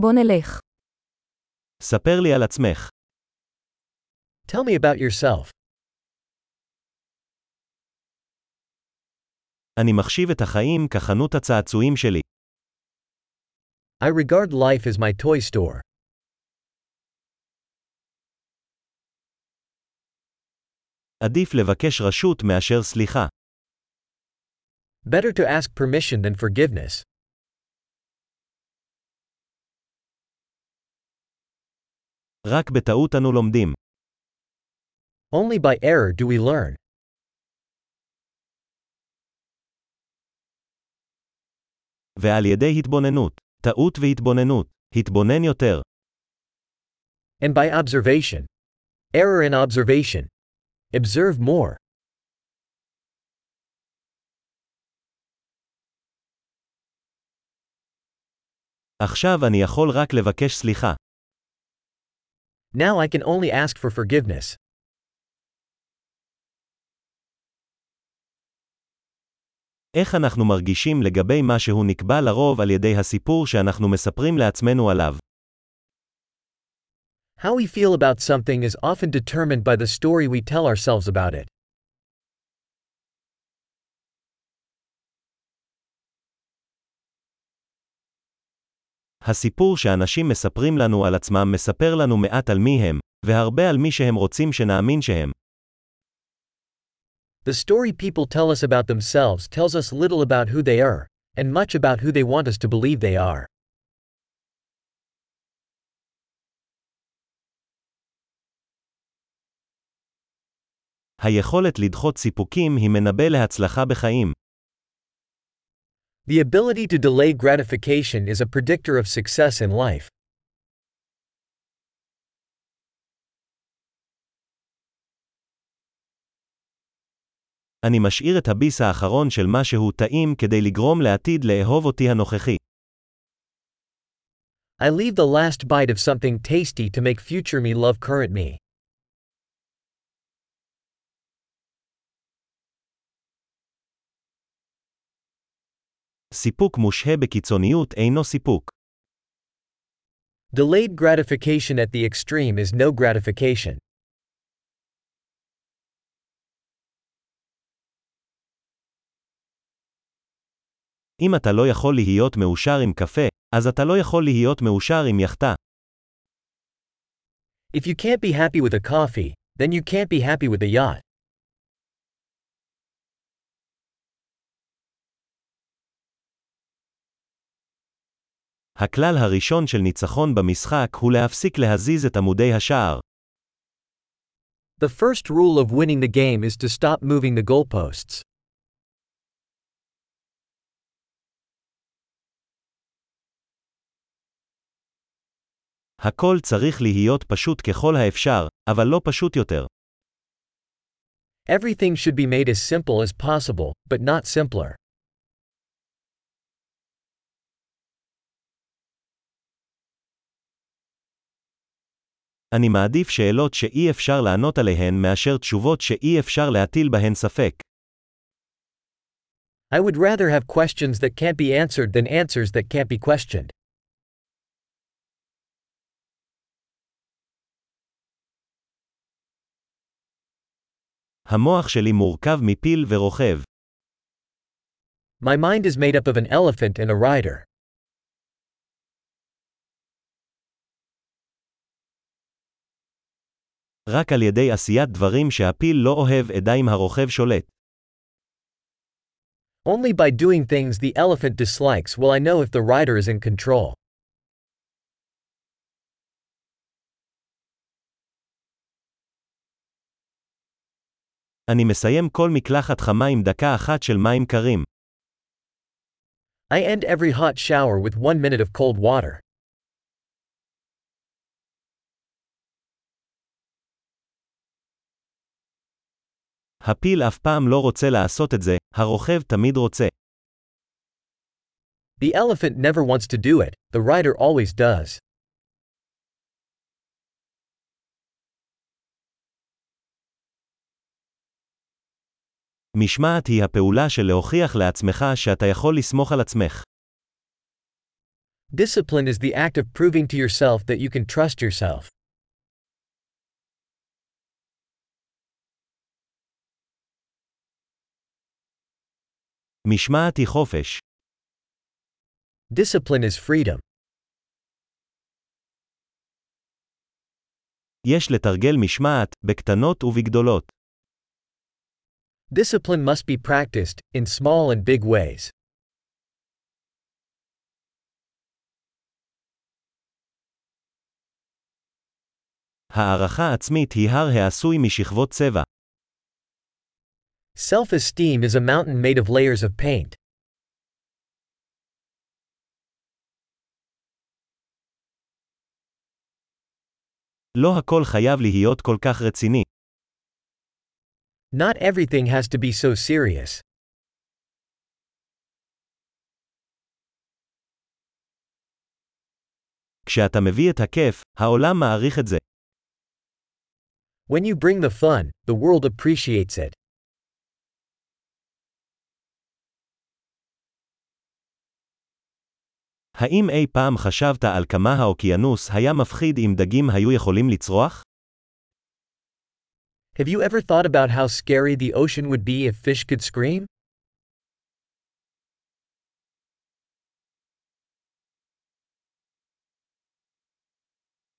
בוא נלך. ספר לי על עצמך. Tell me about yourself. אני מחשיב את החיים כחנות הצעצועים שלי. I regard life as my toy store. עדיף לבקש רשות מאשר סליחה. Better to ask permission than forgiveness. רק בטעות אנו לומדים. Only by error do we learn. ועל ידי התבוננות. טעות והתבוננות. התבונן יותר. And by observation. Error in observation. Observe more. עכשיו אני יכול רק לבקש סליחה. Now I can only ask for forgiveness. איך אנחנו מרגישים לגבי מה שהוא נקבע לרוב על ידי הסיפור שאנחנו מספרים לעצמנו עליו? How we feel about something is often determined by the story we tell ourselves about it. הסיפור שאנשים מספרים לנו על עצמם מספר לנו מעט על מי הם, והרבה על מי שהם רוצים שנאמין שהם. The story people tell us about themselves tells us little about who they are, and much about who they want us to believe they are. היכולת לדחות סיפוקים היא מנבא להצלחה בחיים. The ability to delay gratification is a predictor of success in life. אני משאיר את הביס האחרון של משהו טעים כדי לגרום לעתיד לאהוב אותי הנוכחי. I leave the last bite of something tasty to make future me love current me. סיפוק מושהה בקיצוניות אינו סיפוק. Delayed gratification at the extreme is no gratification. אם אתה לא יכול להיות מאושר עם קפה, אז אתה לא יכול להיות מאושר עם יאכטה. If you can't be happy with a coffee, then you can't be happy with a yacht. הכלל הראשון של ניצחון במשחק הוא להפסיק להזיז את עמודי השער. The first rule of winning the game is to stop moving the goalposts. הכל צריך להיות פשוט ככל האפשר, אבל לא פשוט יותר. Everything should be made as simple as possible, but not simpler. אני מעדיף שאלות שאי אפשר לענות עליהן מאשר תשובות שאי אפשר להטיל בהן ספק. I would rather have questions that can't be answered than answers that can't be questioned. המוח שלי מורכב מפיל ורוכב. My mind is made up of an elephant and a rider. רק על ידי עשיית דברים שהפיל לא אוהב אדע אם הרוכב שולט. Only by doing things the elephant dislikes will I know if the rider is in control. אני מסיים כל מקלחת חמה עם דקה אחת של מים קרים. I end every hot shower with one minute of cold water. הפיל אף פעם לא רוצה לעשות את זה, הרוכב תמיד רוצה. The elephant never wants to do it, the rider always does. משמעת היא הפעולה של להוכיח לעצמך שאתה יכול לסמוך על עצמך. Discipline is the act of proving to yourself that you can trust yourself. משמעת היא חופש. Discipline is freedom. יש לתרגל משמעת, בקטנות ובגדולות. Discipline must be practiced, in small and big ways. הערכה עצמית היא הר העשוי משכבות צבע. Self-esteem is a mountain made of layers of paint. לא הכל חייב להיות כל כך רציני. Not everything has to be so serious. כשאתה מביא את הכיף, העולם מעריך את זה. When you bring the fun, the world appreciates it. האם אי פעם חשבת על כמה האוקיינוס היה מפחיד אם דגים היו יכולים לצרוח? Have you ever thought about how scary the ocean would be if fish could scream?